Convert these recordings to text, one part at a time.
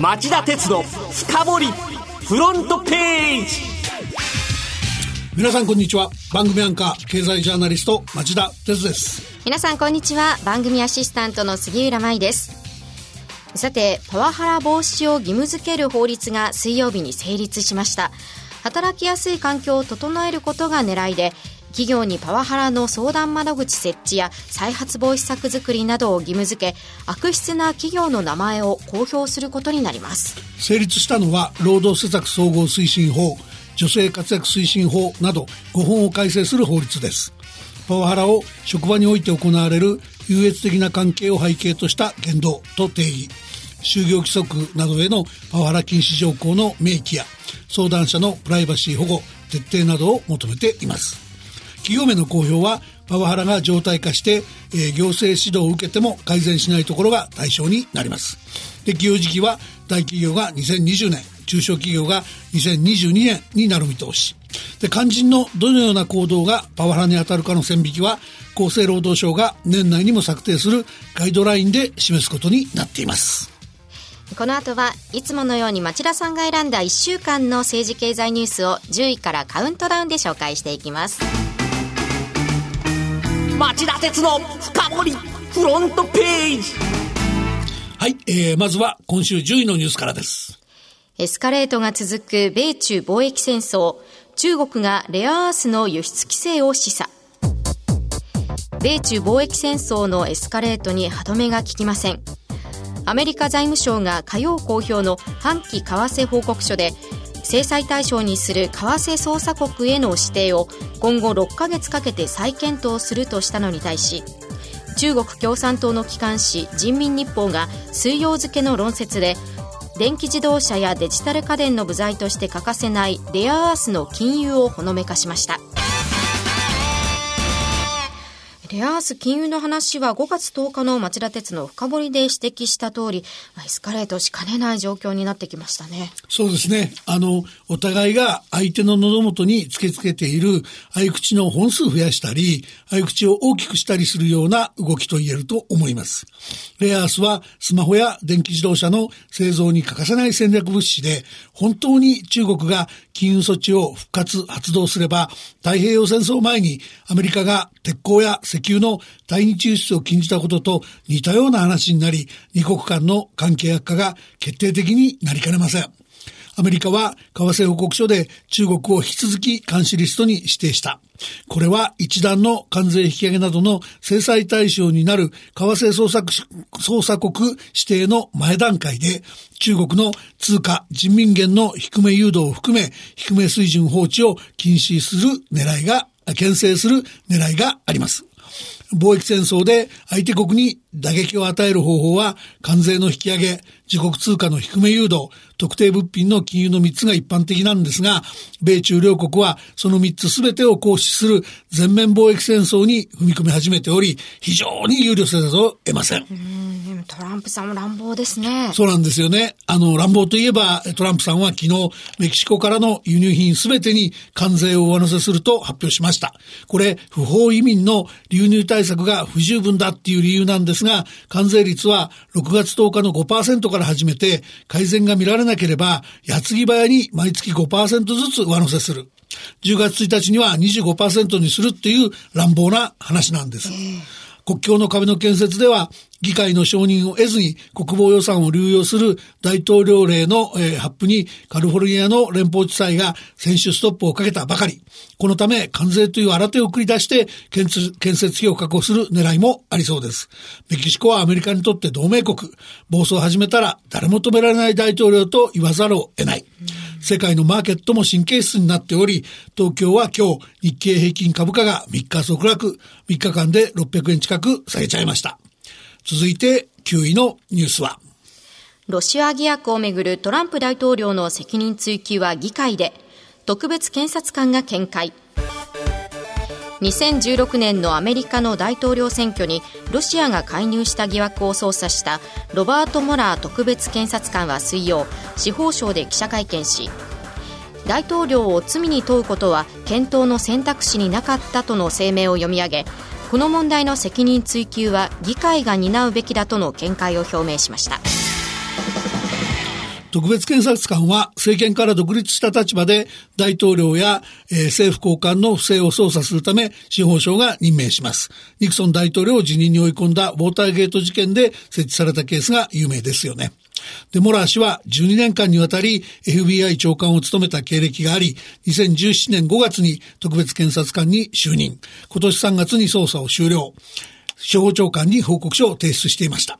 町田鉄の深掘りフロントページ。皆さんこんにちは。番組アンカー経済ジャーナリスト町田鉄です。皆さんこんにちは。番組アシスタントの杉浦舞です。さてパワハラ防止を義務付ける法律が水曜日に成立しました。働きやすい環境を整えることが狙いで企業にパワハラの相談窓口設置や再発防止策作りなどを義務付け悪質な企業の名前を公表することになります。成立したのは労働施策総合推進法女性活躍推進法など5本を改正する法律です。パワハラを職場において行われる優越的な関係を背景とした言動と定義。就業規則などへのパワハラ禁止条項の明記や相談者のプライバシー保護徹底などを求めています。企業名の公表はパワハラが常態化して、えー、行政指導を受けても改善しないところが対象になります。適用時期は大企業が2020年中小企業が2022年になる見通し。で肝心のどのような行動がパワハラに当たるかの線引きは厚生労働省が年内にも策定するガイドラインで示すことになっています。この後はいつものように町田さんが選んだ1週間の政治経済ニュースを10位からカウントダウンで紹介していきます。町田鉄の深掘りフロントページ。はい、えー、まずは今週10位のニュースからです。エスカレートが続く米中貿易戦争。中国がレアアースの輸出規制を示唆。米中貿易戦争のエスカレートに歯止めが効きません。アメリカ財務省が火曜公表の半期為替報告書で制裁対象にする為替操作国への指定を今後6ヶ月かけて再検討するとしたのに対し中国共産党の機関紙人民日報が水曜付の論説で電気自動車やデジタル家電の部材として欠かせないレアアースの金融をほのめかしました。レアアース金融の話は5月10日の町田鉄の深掘りで指摘した通り、エスカレートしかねない状況になってきましたね。そうですね。あの、お互いが相手の喉元に突きつけている相口の本数増やしたり、相口を大きくしたりするような動きと言えると思います。レアアースはスマホや電気自動車の製造に欠かせない戦略物資で、本当に中国が金融措置を復活発動すれば、太平洋戦争前にアメリカが鉄鋼や石油の対日輸出を禁じたことと似たような話になり、二国間の関係悪化が決定的になりかねません。アメリカは為替報告書で中国を引き続き監視リストに指定した。これは一段の関税引き上げなどの制裁対象になる為替操作操作国指定の前段階で中国の通貨人民元の低め誘導を含め低め水準放置を禁止する狙いが牽制する狙いがあります。貿易戦争で相手国に打撃を与える方法は関税の引き上げ、自国通貨の低め誘導、特定物品の金融の3つが一般的なんですが、米中両国はその3つ全てを行使する全面貿易戦争に踏み込み始めており、非常に憂慮せざるを得ません。トランプさんも乱暴ですね。そうなんですよね。あの、乱暴といえば、トランプさんは昨日、メキシコからの輸入品すべてに関税を上乗せすると発表しました。これ、不法移民の流入対策が不十分だっていう理由なんですが、関税率は6月10日の5%から始めて、改善が見られなければ、矢継ぎ早に毎月5%ずつ上乗せする。10月1日には25%にするっていう乱暴な話なんです。国境の壁の建設では、議会の承認を得ずに国防予算を流用する大統領令の、えー、発布にカリフォルニアの連邦地裁が選手ストップをかけたばかり。このため関税という新手を繰り出して建設費を確保する狙いもありそうです。メキシコはアメリカにとって同盟国。暴走を始めたら誰も止められない大統領と言わざるを得ない。世界のマーケットも神経質になっており、東京は今日日経平均株価が3日続落、3日間で600円近く下げちゃいました。続いて9位のニュースはロシア疑惑をめぐるトランプ大統領の責任追及は議会で特別検察官が見解2016年のアメリカの大統領選挙にロシアが介入した疑惑を捜査したロバート・モラー特別検察官は水曜司法省で記者会見し大統領を罪に問うことは検討の選択肢になかったとの声明を読み上げこの問題の責任追及は議会が担うべきだとの見解を表明しました。特別検察官は政権から独立した立場で大統領や、えー、政府高官の不正を捜査するため司法省が任命します。ニクソン大統領を辞任に追い込んだウォーターゲート事件で設置されたケースが有名ですよね。で、モラー氏は12年間にわたり FBI 長官を務めた経歴があり、2017年5月に特別検察官に就任。今年3月に捜査を終了。司法長官に報告書を提出していました。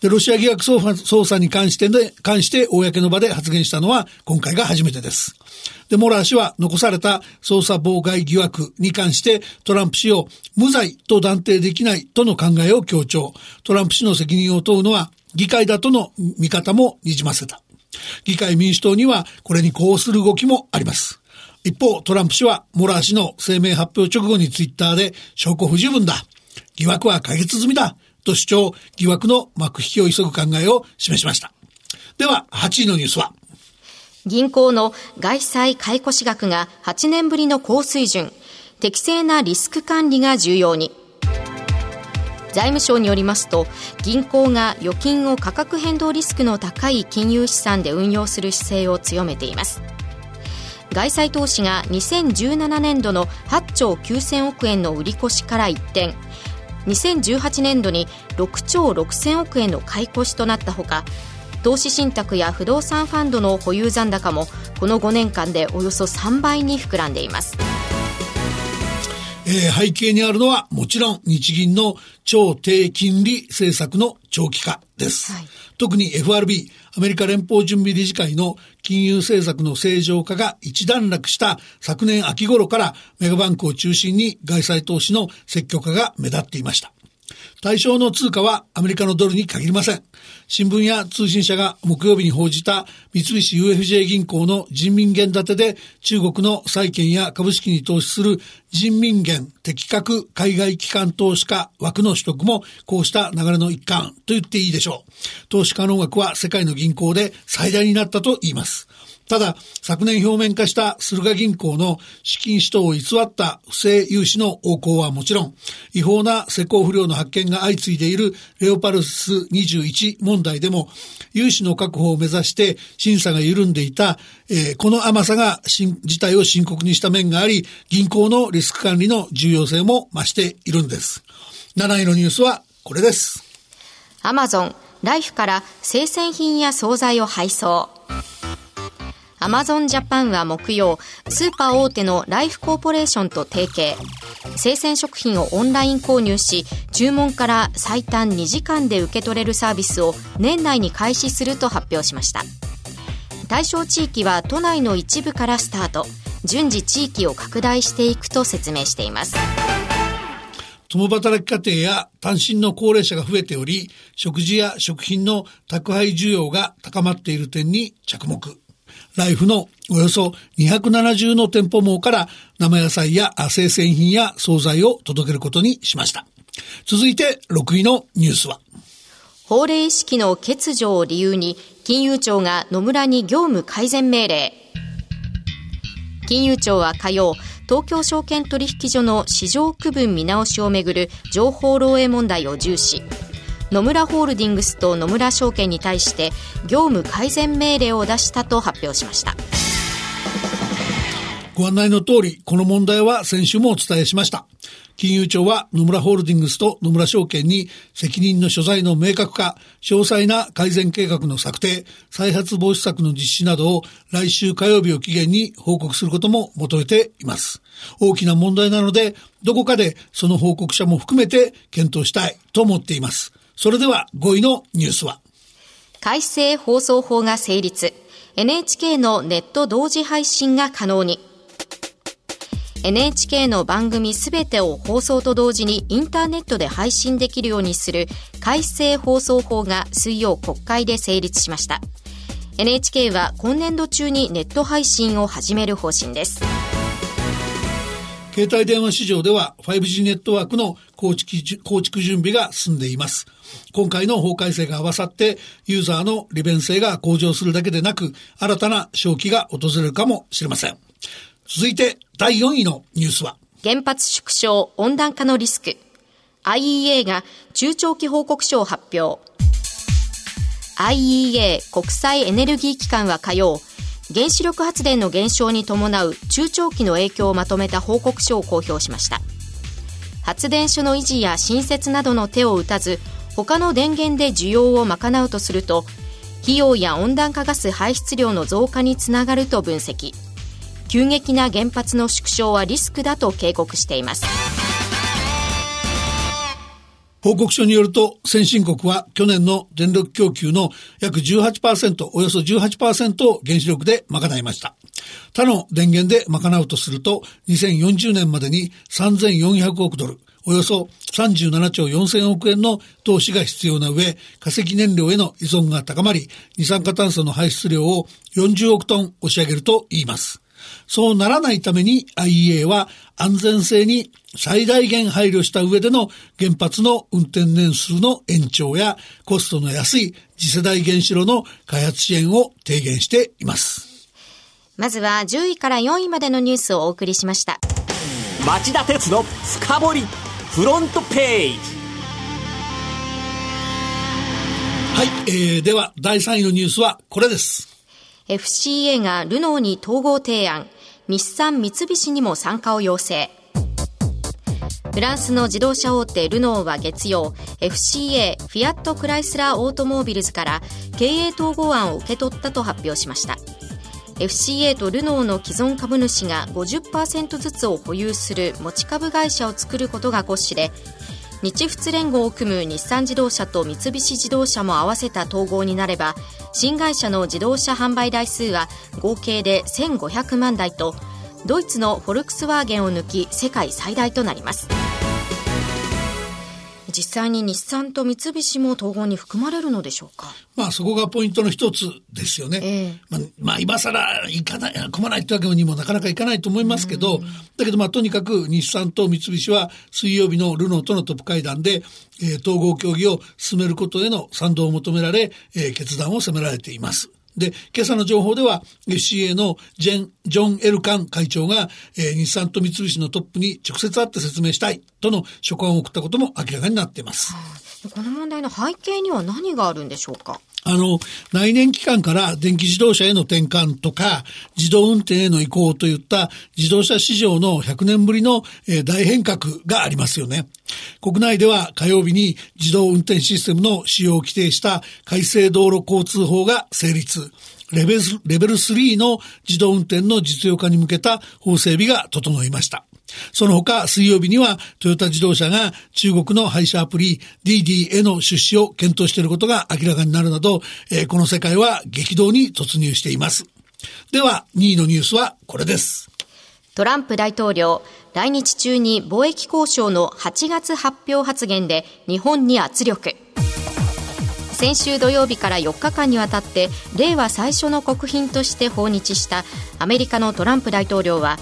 で、ロシア疑惑捜査に関してで、関して公の場で発言したのは今回が初めてです。で、モラー氏は残された捜査妨害疑惑に関してトランプ氏を無罪と断定できないとの考えを強調。トランプ氏の責任を問うのは議会だとの見方もにじませた。議会民主党にはこれに呼応する動きもあります。一方、トランプ氏はモラー氏の声明発表直後にツイッターで証拠不十分だ。疑惑は解決済みだ。と主張、疑惑の幕引きを急ぐ考えを示しました。では、8位のニュースは銀行の外債買い越し額が8年ぶりの高水準。適正なリスク管理が重要に。財務省によりますと銀行が預金を価格変動リスクの高い金融資産で運用する姿勢を強めています外債投資が2017年度の8兆9000億円の売り越しから一転2018年度に6兆6000億円の買い越しとなったほか投資信託や不動産ファンドの保有残高もこの5年間でおよそ3倍に膨らんでいます。えー、背景にあるのはもちろん日銀の超低金利政策の長期化です。はい、特に FRB、アメリカ連邦準備理事会の金融政策の正常化が一段落した昨年秋頃からメガバンクを中心に外債投資の積極化が目立っていました。対象の通貨はアメリカのドルに限りません。新聞や通信社が木曜日に報じた三菱 UFJ 銀行の人民元建てで中国の債券や株式に投資する人民元適格海外機関投資家枠の取得もこうした流れの一環と言っていいでしょう。投資可能額は世界の銀行で最大になったと言います。ただ、昨年表面化した駿河銀行の資金使途を偽った不正融資の横行はもちろん、違法な施工不良の発見が相次いでいるレオパルス21問題でも、融資の確保を目指して審査が緩んでいた、えー、この甘さが事態を深刻にした面があり、銀行のリスク管理の重要性も増しているんです。7位のニュースはこれです。アマゾン、ライフから生鮮品や惣菜を配送。アマゾンジャパンは木曜、スーパー大手のライフコーポレーションと提携。生鮮食品をオンライン購入し、注文から最短2時間で受け取れるサービスを年内に開始すると発表しました。対象地域は都内の一部からスタート。順次地域を拡大していくと説明しています。共働き家庭や単身の高齢者が増えており、食事や食品の宅配需要が高まっている点に着目。ライフのおよそ270の店舗網から生野菜や生鮮品や惣菜を届けることにしました。続いて6位のニュースは法令意識の欠如を理由に金融庁が野村に業務改善命令。金融庁は火曜、東京証券取引所の市場区分見直しをめぐる情報漏洩問題を重視。野村ホールディングスと野村証券に対して業務改善命令を出したと発表しましたご案内の通りこの問題は先週もお伝えしました金融庁は野村ホールディングスと野村証券に責任の所在の明確化、詳細な改善計画の策定、再発防止策の実施などを来週火曜日を期限に報告することも求めています。大きな問題なので、どこかでその報告者も含めて検討したいと思っています。それでは5位のニュースは？改正放送法が成立。NHK のネット同時配信が可能に。NHK の番組すべてを放送と同時にインターネットで配信できるようにする改正放送法が水曜国会で成立しました。NHK は今年度中にネット配信を始める方針です。携帯電話市場では 5G ネットワークの構築構築準備が進んでいます。今回の法改正が合わさってユーザーの利便性が向上するだけでなく新たな正気が訪れるかもしれません。続いて第4位のニュースは原発縮小温暖化のリスク IEA が中長期報告書を発表 IEA 国際エネルギー機関は火曜、原子力発電の減少に伴う中長期の影響をまとめた報告書を公表しました発電所の維持や新設などの手を打たず他の電源で需要を賄うとすると費用や温暖化ガス排出量の増加につながると分析急激な原発の縮小はリスクだと警告しています報告書によると、先進国は去年の電力供給の約18%、およそ18%を原子力で賄いました。他の電源で賄うとすると、2040年までに3400億ドル、およそ37兆4000億円の投資が必要な上、化石燃料への依存が高まり、二酸化炭素の排出量を40億トン押し上げると言います。そうならないために IEA は安全性に最大限配慮した上での原発の運転年数の延長やコストの安い次世代原子炉の開発支援を提言しています。まずは10位から4位までのニュースをお送りしました。町田徹のふかぼりフロントページはい、えー、では第3位のニュースはこれです。FCA がルノーに統合提案、日産三菱にも参加を要請。フランスの自動車大手ルノーは月曜、FCA フィアットクライスラーオートモービルズから経営統合案を受け取ったと発表しました。FCA とルノーの既存株主が50%ずつを保有する持ち株会社を作ることが骨子で、日仏連合を組む日産自動車と三菱自動車も合わせた統合になれば新会社の自動車販売台数は合計で1500万台とドイツのフォルクスワーゲンを抜き世界最大となります。実際に日産と三菱も統合に含まれるのでしょうか？まあそこがポイントの一つですよね。えー、まあ、まあ今更行かない、込まないってわけにもなかなかいかないと思いますけど、だけどまあとにかく日産と三菱は水曜日のルノーとのトップ会談で、えー、統合協議を進めることへの賛同を求められ、えー、決断を迫られています。で、今朝の情報では FCA のジェン、ジョン・エルカン会長が、えー、日産と三菱のトップに直接会って説明したいとの書簡を送ったことも明らかになっています。この問題の背景には何があるんでしょうか？あの、来年期間から電気自動車への転換とか、自動運転への移行といった自動車市場の100年ぶりの、大変革がありますよね。国内では火曜日に自動運転システムの使用を規定した改正道路交通法が成立。レベルレベル3の自動運転の実用化に向けた法整備が整いました。その他、水曜日にはトヨタ自動車が中国の配車アプリ DD への出資を検討していることが明らかになるなど、えー、この世界は激動に突入しています。では、2位のニュースはこれです。トランプ大統領、来日中に貿易交渉の8月発表発言で日本に圧力。先週土曜日から4日間にわたって令和最初の国賓として訪日したアメリカのトランプ大統領は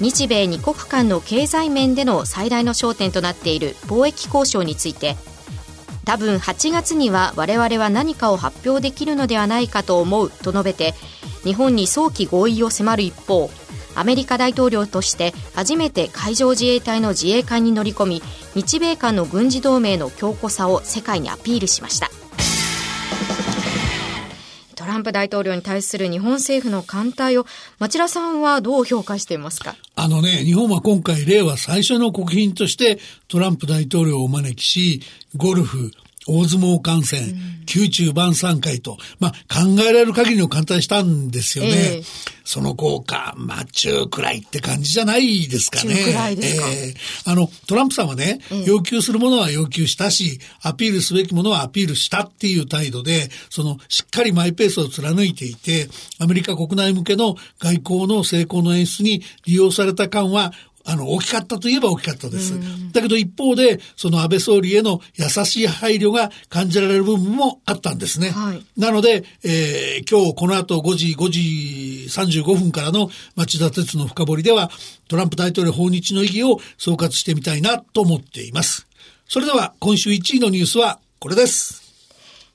日米2国間の経済面での最大の焦点となっている貿易交渉について多分8月には我々は何かを発表できるのではないかと思うと述べて日本に早期合意を迫る一方アメリカ大統領として初めて海上自衛隊の自衛艦に乗り込み日米間の軍事同盟の強固さを世界にアピールしました。トランプ大統領に対する日本政府の艦隊を、町田さんはどう評価していますか？あのね、日本は今回、令和最初の国賓としてトランプ大統領をお招きし、ゴルフ、大相撲観戦、宮中晩餐会と、まあ、考えられる限りの艦隊したんですよね。えー、その効果、まあ、中くらいって感じじゃないですかね。中くらいですか？えー、あの、トランプさんはね、えー、要求するものは要求したし、アピールすべきものはアピールしたっていう態度で、その、しっかりマイペースを貫いていて、アメリカ国内向けの外交の成功の演出に利用された感はあの、大きかったといえば大きかったです。だけど一方で、その安倍総理への優しい配慮が感じられる部分もあったんですね。はい、なので、えー、今日この後5時、5時35分からの町田鉄の深掘りでは、トランプ大統領訪日の意義を総括してみたいなと思っています。それでは今週1位のニュースはこれです。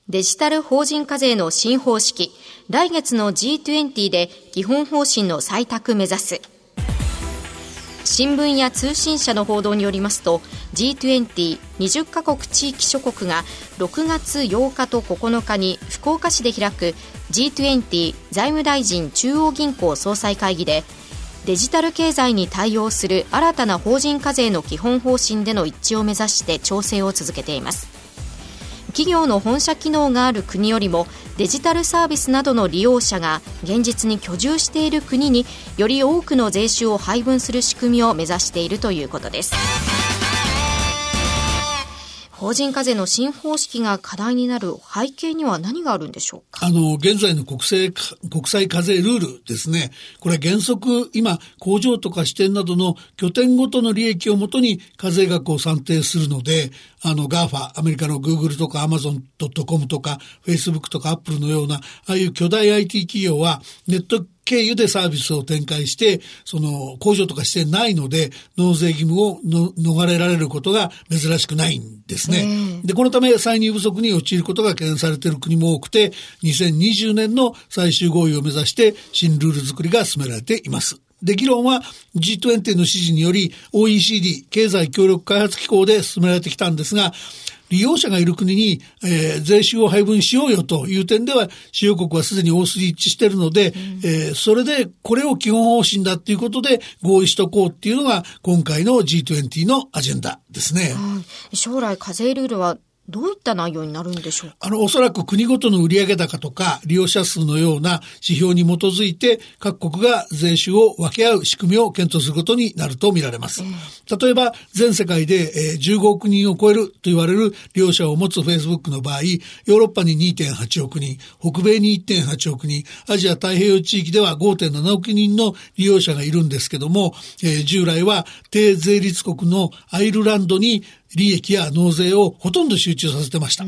デジタル法人課税の新方式、来月の G20 で基本方針の採択目指す。新聞や通信社の報道によりますと G2020 カ国地域諸国が6月8日と9日に福岡市で開く G20 財務大臣中央銀行総裁会議でデジタル経済に対応する新たな法人課税の基本方針での一致を目指して調整を続けています。企業の本社機能がある国よりもデジタルサービスなどの利用者が現実に居住している国により多くの税収を配分する仕組みを目指しているということです。法人課税の新方式が課題になる背景には何があるんでしょうか？あの、現在の国際、国際課税ルールですね。これ原則、今、工場とか支店などの拠点ごとの利益をもとに課税額を算定するので、あの、GAFA、アメリカの Google とか Amazon.com とか Facebook とか Apple のような、ああいう巨大 IT 企業は、ネット経由でサービスを展開して、その工場とかしてないので、納税義務を逃れられることが珍しくないんですね。で、このため歳入不足に陥ることが懸念されている国も多くて、2020年の最終合意を目指して新ルール作りが進められています。で、議論は G20 の指示により OECD 経済協力開発機構で進められてきたんですが、利用者がいる国に、えー、税収を配分しようよという点では、主要国はすでに大筋一致しているので、うん、えー、それでこれを基本方針だということで合意しとこうっていうのが今回の G20 のアジェンダですね。将来課税ルールはどういった内容になるんでしょうあの、おそらく国ごとの売上高とか利用者数のような指標に基づいて各国が税収を分け合う仕組みを検討することになると見られます。例えば、全世界で15億人を超えると言われる利用者を持つ Facebook の場合、ヨーロッパに2.8億人、北米に1.8億人、アジア太平洋地域では5.7億人の利用者がいるんですけども、えー、従来は低税率国のアイルランドに利益や納税をほとんど集中させてました。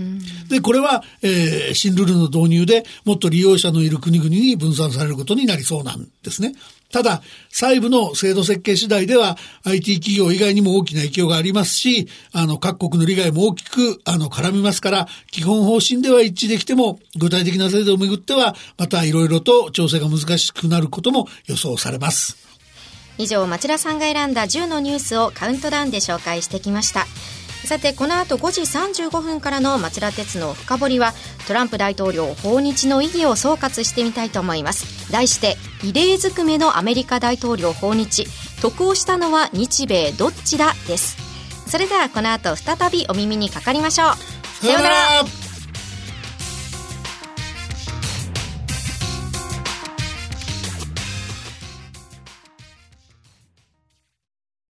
で、これは、えー、新ルールの導入でもっと利用者のいる国々に分散されることになりそうなんですね。ただ、細部の制度設計次第では IT 企業以外にも大きな影響がありますし、あの、各国の利害も大きく、あの、絡みますから、基本方針では一致できても、具体的な制度をめぐっては、またいろいろと調整が難しくなることも予想されます。以上、町田さんが選んだ10のニュースをカウントダウンで紹介してきました。さてこの後5時35分からの町田鉄の深掘りはトランプ大統領訪日の意義を総括してみたいと思います。題して異例ずくめのアメリカ大統領訪日。得をしたのは日米どっちだ？です。それではこの後再びお耳にかかりましょう。さようなら。